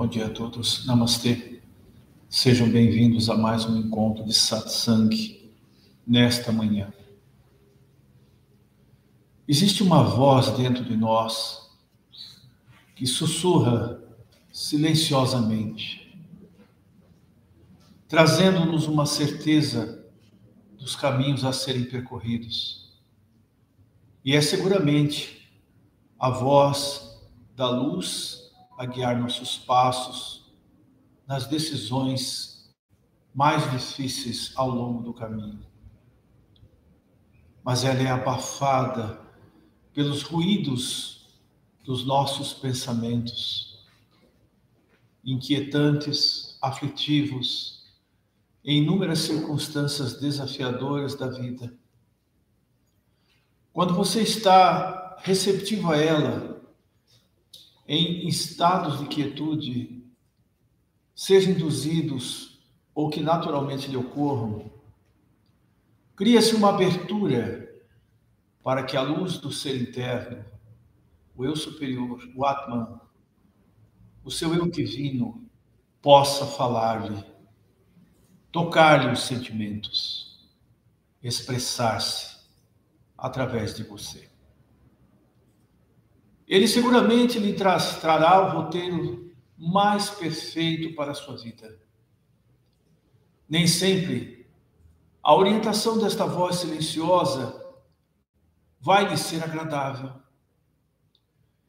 Bom dia a todos. Namastê. Sejam bem-vindos a mais um encontro de satsang nesta manhã. Existe uma voz dentro de nós que sussurra silenciosamente, trazendo-nos uma certeza dos caminhos a serem percorridos. E é seguramente a voz da luz a guiar nossos passos nas decisões mais difíceis ao longo do caminho. Mas ela é abafada pelos ruídos dos nossos pensamentos, inquietantes, aflitivos, em inúmeras circunstâncias desafiadoras da vida. Quando você está receptivo a ela, em estados de quietude, sejam induzidos ou que naturalmente lhe ocorram, cria-se uma abertura para que a luz do ser interno, o eu superior, o Atman, o seu eu divino, possa falar-lhe, tocar-lhe os sentimentos, expressar-se através de você. Ele seguramente lhe trará o roteiro mais perfeito para a sua vida. Nem sempre a orientação desta voz silenciosa vai lhe ser agradável.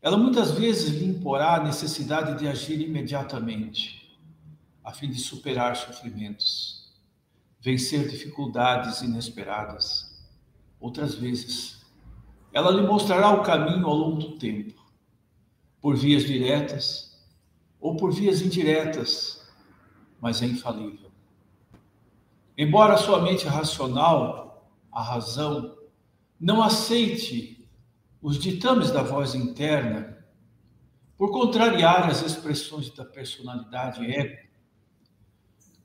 Ela muitas vezes lhe imporá a necessidade de agir imediatamente, a fim de superar sofrimentos, vencer dificuldades inesperadas. Outras vezes, ela lhe mostrará o caminho ao longo do tempo, por vias diretas ou por vias indiretas, mas é infalível. Embora a sua mente racional, a razão, não aceite os ditames da voz interna, por contrariar as expressões da personalidade ego,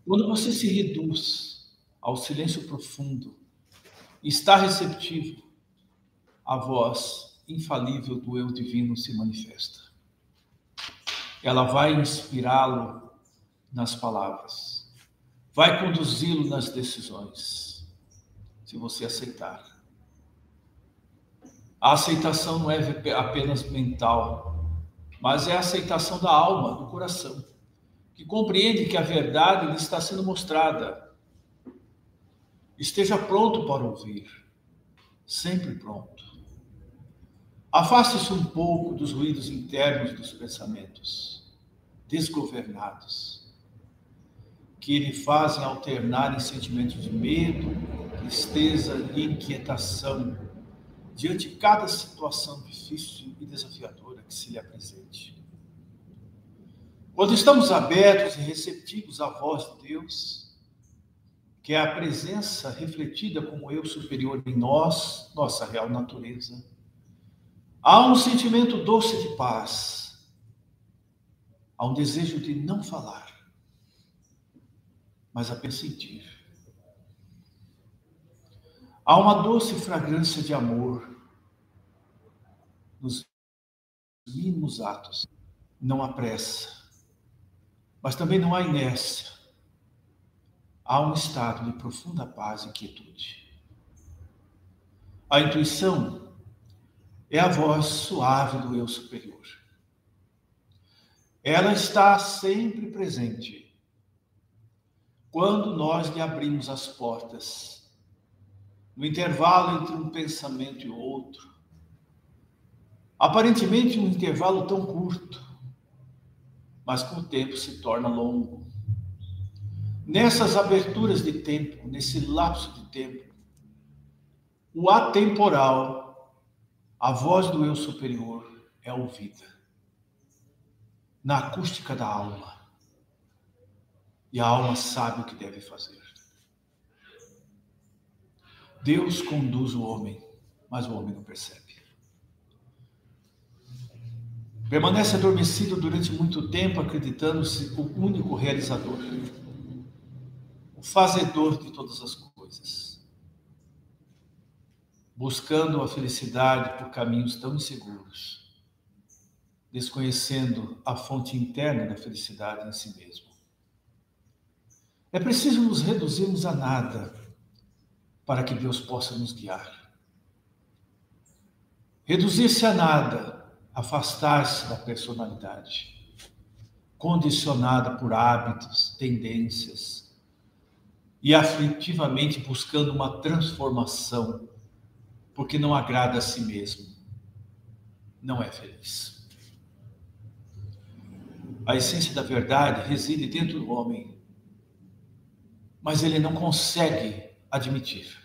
quando você se reduz ao silêncio profundo, está receptivo a voz infalível do eu divino se manifesta. Ela vai inspirá-lo nas palavras, vai conduzi-lo nas decisões, se você aceitar. A aceitação não é apenas mental, mas é a aceitação da alma, do coração, que compreende que a verdade lhe está sendo mostrada. Esteja pronto para ouvir, sempre pronto. Afaste-se um pouco dos ruídos internos dos pensamentos, desgovernados, que lhe fazem alternar em sentimentos de medo, tristeza e inquietação diante de cada situação difícil e desafiadora que se lhe apresente. Quando estamos abertos e receptivos à voz de Deus, que é a presença refletida como eu superior em nós, nossa real natureza, Há um sentimento doce de paz. Há um desejo de não falar, mas apenas sentir. Há uma doce fragrância de amor nos mínimos atos. Não há pressa, mas também não há inércia. Há um estado de profunda paz e quietude. A intuição é a voz suave do eu superior. Ela está sempre presente. Quando nós lhe abrimos as portas, no intervalo entre um pensamento e outro, aparentemente um intervalo tão curto, mas com o tempo se torna longo. Nessas aberturas de tempo, nesse lapso de tempo, o atemporal a voz do eu superior é ouvida na acústica da alma. E a alma sabe o que deve fazer. Deus conduz o homem, mas o homem não percebe. Permanece adormecido durante muito tempo, acreditando-se o único realizador, o fazedor de todas as coisas buscando a felicidade por caminhos tão inseguros. desconhecendo a fonte interna da felicidade em si mesmo. É preciso nos reduzirmos a nada para que Deus possa nos guiar. Reduzir-se a nada, afastar-se da personalidade, condicionada por hábitos, tendências, e aflitivamente buscando uma transformação, porque não agrada a si mesmo, não é feliz. A essência da verdade reside dentro do homem, mas ele não consegue admitir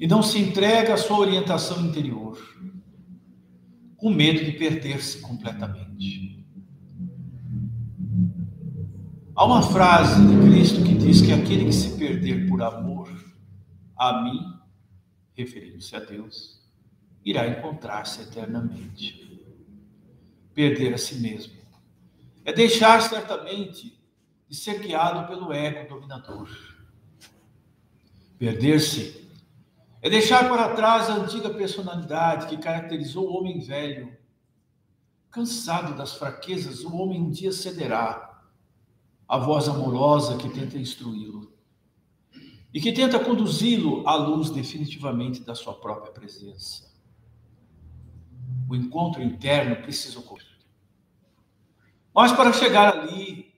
e não se entrega à sua orientação interior, com medo de perder-se completamente. Há uma frase de Cristo que diz que aquele que se perder por amor a mim, referindo-se a Deus, irá encontrar-se eternamente. Perder a si mesmo é deixar certamente de ser guiado pelo ego dominador. Perder-se é deixar para trás a antiga personalidade que caracterizou o homem velho. Cansado das fraquezas, o homem um dia cederá à voz amorosa que tenta instruí-lo e que tenta conduzi-lo à luz definitivamente da sua própria presença. O encontro interno precisa ocorrer. Mas para chegar ali,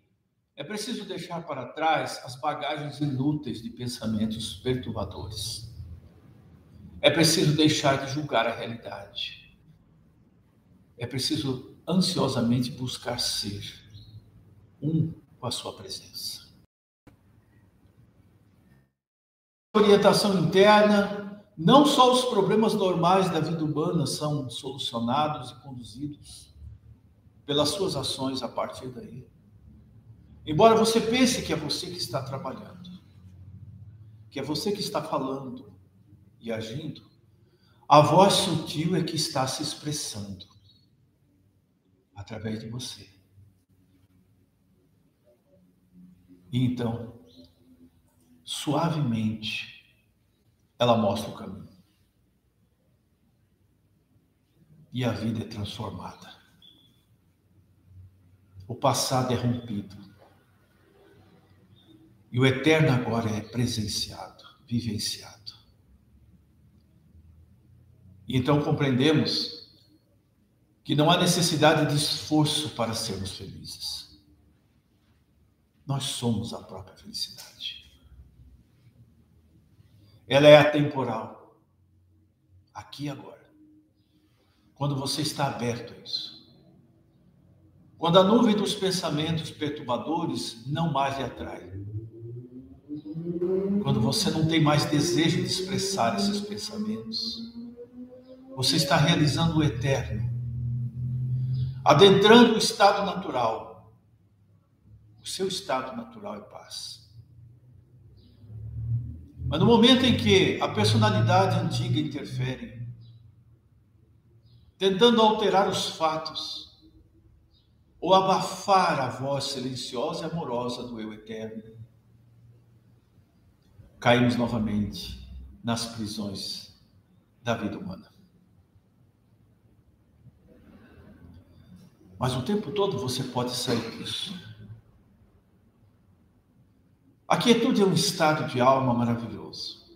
é preciso deixar para trás as bagagens inúteis de pensamentos perturbadores. É preciso deixar de julgar a realidade. É preciso ansiosamente buscar ser um com a sua presença. Orientação interna, não só os problemas normais da vida humana são solucionados e conduzidos pelas suas ações a partir daí. Embora você pense que é você que está trabalhando, que é você que está falando, e agindo, a voz sutil é que está se expressando através de você. E então, suavemente, ela mostra o caminho. E a vida é transformada. O passado é rompido. E o eterno agora é presenciado, vivenciado. Então compreendemos que não há necessidade de esforço para sermos felizes. Nós somos a própria felicidade. Ela é atemporal, aqui e agora. Quando você está aberto a isso. Quando a nuvem dos pensamentos perturbadores não mais lhe atrai. Quando você não tem mais desejo de expressar esses pensamentos você está realizando o eterno, adentrando o estado natural. O seu estado natural é paz. Mas no momento em que a personalidade antiga interfere, tentando alterar os fatos, ou abafar a voz silenciosa e amorosa do eu eterno, caímos novamente nas prisões da vida humana. Mas o tempo todo você pode sair disso. A quietude é um estado de alma maravilhoso.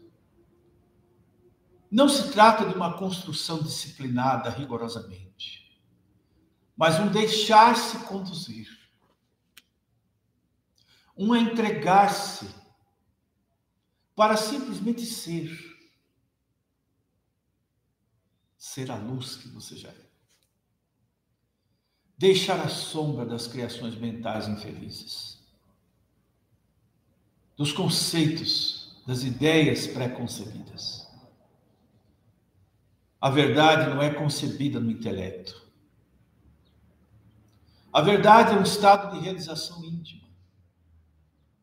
Não se trata de uma construção disciplinada rigorosamente, mas um deixar-se conduzir, um entregar-se para simplesmente ser. Ser a luz que você já é deixar a sombra das criações mentais infelizes, dos conceitos, das ideias pré-concebidas. A verdade não é concebida no intelecto. A verdade é um estado de realização íntima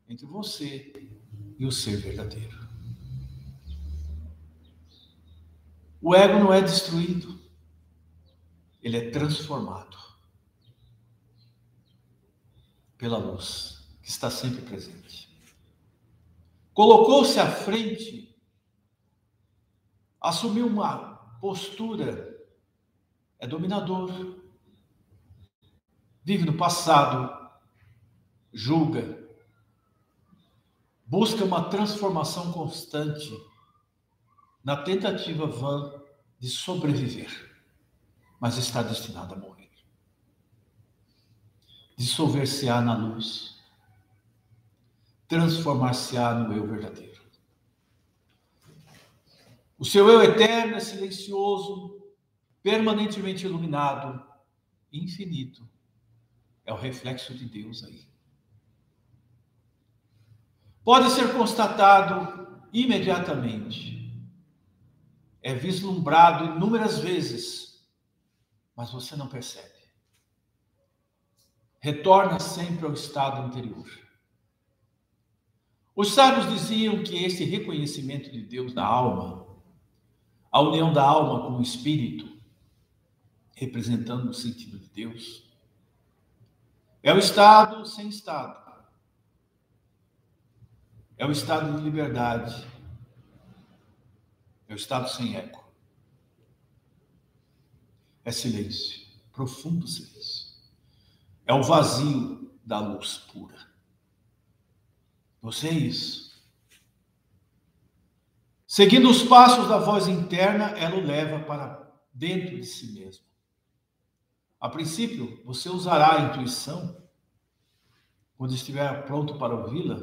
entre você e o ser verdadeiro. O ego não é destruído, ele é transformado pela luz que está sempre presente. Colocou-se à frente, assumiu uma postura. É dominador, vive no passado, julga, busca uma transformação constante na tentativa vã de sobreviver, mas está destinado a morrer. Dissolver-se-á na luz, transformar-se-á no eu verdadeiro. O seu eu eterno é silencioso, permanentemente iluminado, infinito. É o reflexo de Deus aí. Pode ser constatado imediatamente. É vislumbrado inúmeras vezes, mas você não percebe. Retorna sempre ao estado anterior. Os sábios diziam que esse reconhecimento de Deus na alma, a união da alma com o espírito, representando o sentido de Deus, é o estado sem estado. É o estado de liberdade. É o estado sem eco. É silêncio, profundo silêncio. É o vazio da luz pura. Você é isso. Seguindo os passos da voz interna, ela o leva para dentro de si mesmo. A princípio, você usará a intuição quando estiver pronto para ouvi-la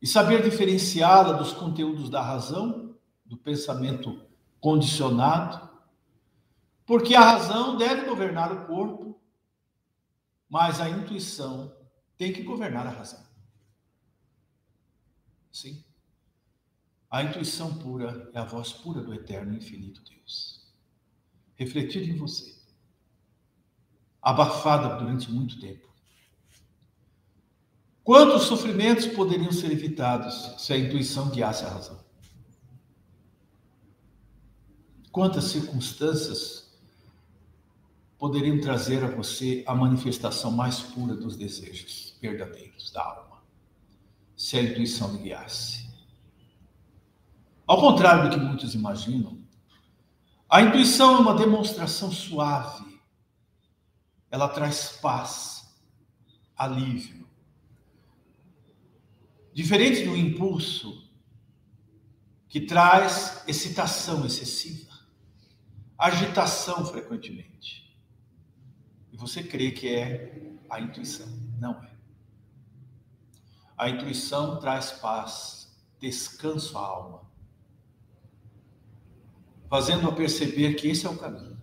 e saber diferenciá-la dos conteúdos da razão, do pensamento condicionado, porque a razão deve governar o corpo, mas a intuição tem que governar a razão. Sim. A intuição pura é a voz pura do eterno infinito Deus. Refletida em você. Abafada durante muito tempo Quantos sofrimentos poderiam ser evitados se a intuição guiasse a razão? Quantas circunstâncias poderiam trazer a você a manifestação mais pura dos desejos verdadeiros da alma, se a intuição lhe guiasse? Ao contrário do que muitos imaginam, a intuição é uma demonstração suave. Ela traz paz, alívio, Diferente do impulso que traz excitação excessiva, agitação frequentemente. E você crê que é a intuição. Não é. A intuição traz paz, descanso à alma, fazendo-a perceber que esse é o caminho.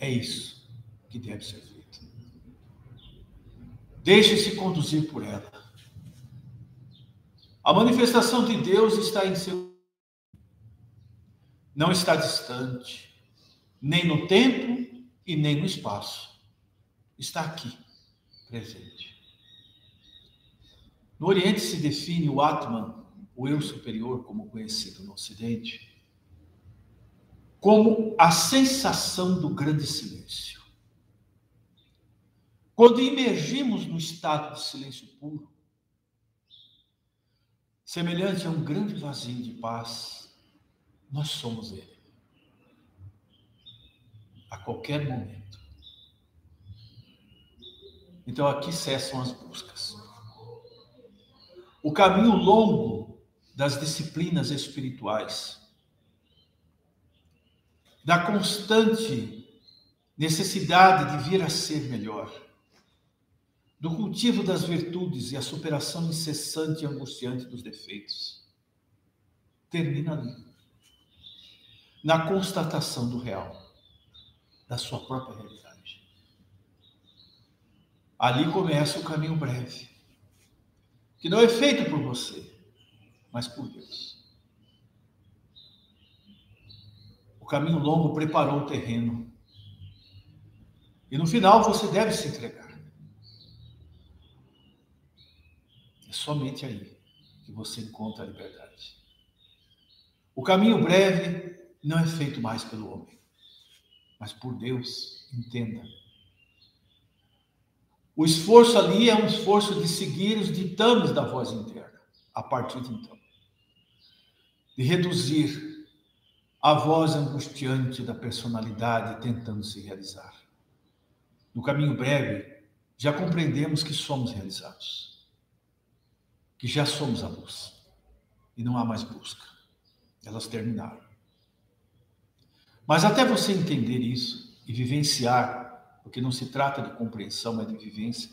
É isso que deve ser feito. Deixe-se conduzir por ela. A manifestação de Deus está em seu. Não está distante, nem no tempo e nem no espaço. Está aqui, presente. No Oriente se define o Atman, o eu superior, como conhecido no Ocidente, como a sensação do grande silêncio. Quando emergimos no estado de silêncio puro, semelhante a um grande vazio de paz, nós somos Ele. A qualquer momento. Então aqui cessam as buscas. O caminho longo das disciplinas espirituais, da constante necessidade de vir a ser melhor do cultivo das virtudes e a superação incessante e angustiante dos defeitos. Termina ali. Na constatação do real, da sua própria realidade. Ali começa o caminho breve, que não é feito por você, mas por Deus. O caminho longo preparou o terreno. E no final você deve se entregar. É somente aí que você encontra a liberdade. O caminho breve não é feito mais pelo homem, mas por Deus, entenda. O esforço ali é um esforço de seguir os ditames da voz interna, a partir de então. De reduzir a voz angustiante da personalidade tentando se realizar. No caminho breve, já compreendemos que somos realizados, que já somos a luz e não há mais busca. Elas terminaram. Mas até você entender isso e vivenciar, porque não se trata de compreensão, mas de vivência.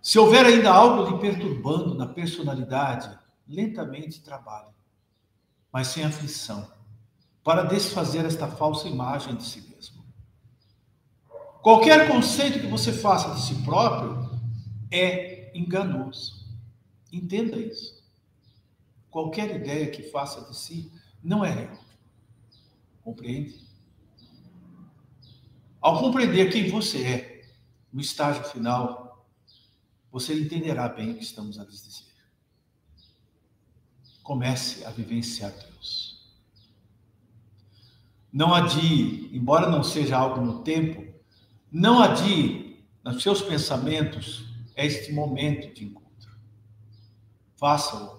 Se houver ainda algo lhe perturbando na personalidade, lentamente trabalhe, mas sem aflição, para desfazer esta falsa imagem de si mesmo. Qualquer conceito que você faça de si próprio é enganoso. Entenda isso. Qualquer ideia que faça de si não é real. Compreende? Ao compreender quem você é, no estágio final, você entenderá bem o que estamos a dizer. Comece a vivenciar Deus. Não adie, embora não seja algo no tempo, não adie nos seus pensamentos este momento de encontro. Faça-o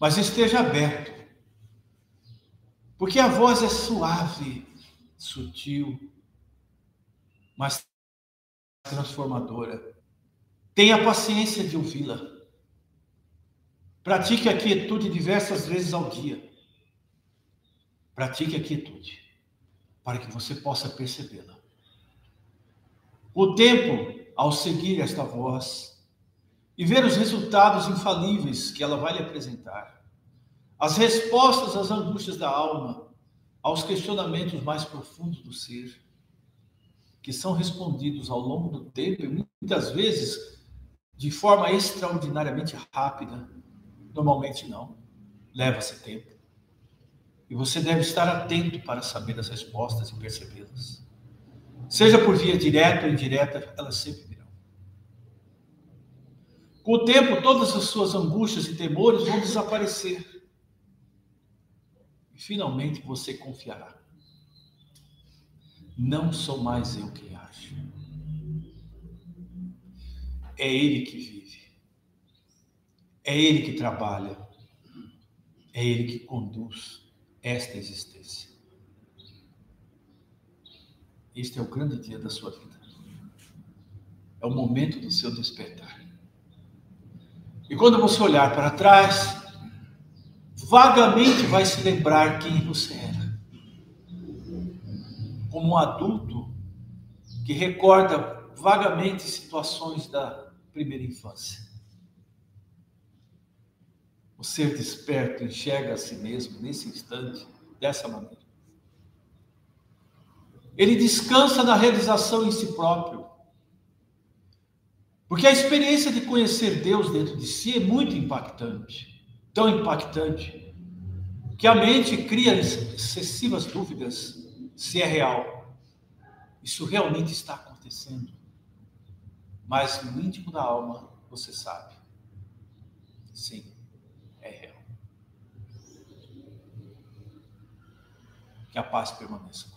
mas esteja aberto. Porque a voz é suave, sutil, mas transformadora. Tenha paciência de ouvi-la. Pratique a quietude diversas vezes ao dia. Pratique a quietude, para que você possa percebê-la. O tempo, ao seguir esta voz, e ver os resultados infalíveis que ela vai lhe apresentar. As respostas às angústias da alma, aos questionamentos mais profundos do ser, que são respondidos ao longo do tempo e muitas vezes de forma extraordinariamente rápida. Normalmente não. Leva-se tempo. E você deve estar atento para saber as respostas e percebê-las. Seja por via direta ou indireta, elas sempre com o tempo, todas as suas angústias e temores vão desaparecer. Finalmente você confiará. Não sou mais eu quem acho. É Ele que vive. É Ele que trabalha. É Ele que conduz esta existência. Este é o grande dia da sua vida. É o momento do seu despertar. E quando você olhar para trás, vagamente vai se lembrar quem você era. Como um adulto que recorda vagamente situações da primeira infância. O ser desperto enxerga a si mesmo nesse instante dessa maneira. Ele descansa na realização em si próprio. Porque a experiência de conhecer Deus dentro de si é muito impactante, tão impactante, que a mente cria excessivas dúvidas se é real. Isso realmente está acontecendo. Mas no íntimo da alma, você sabe. Sim, é real. Que a paz permaneça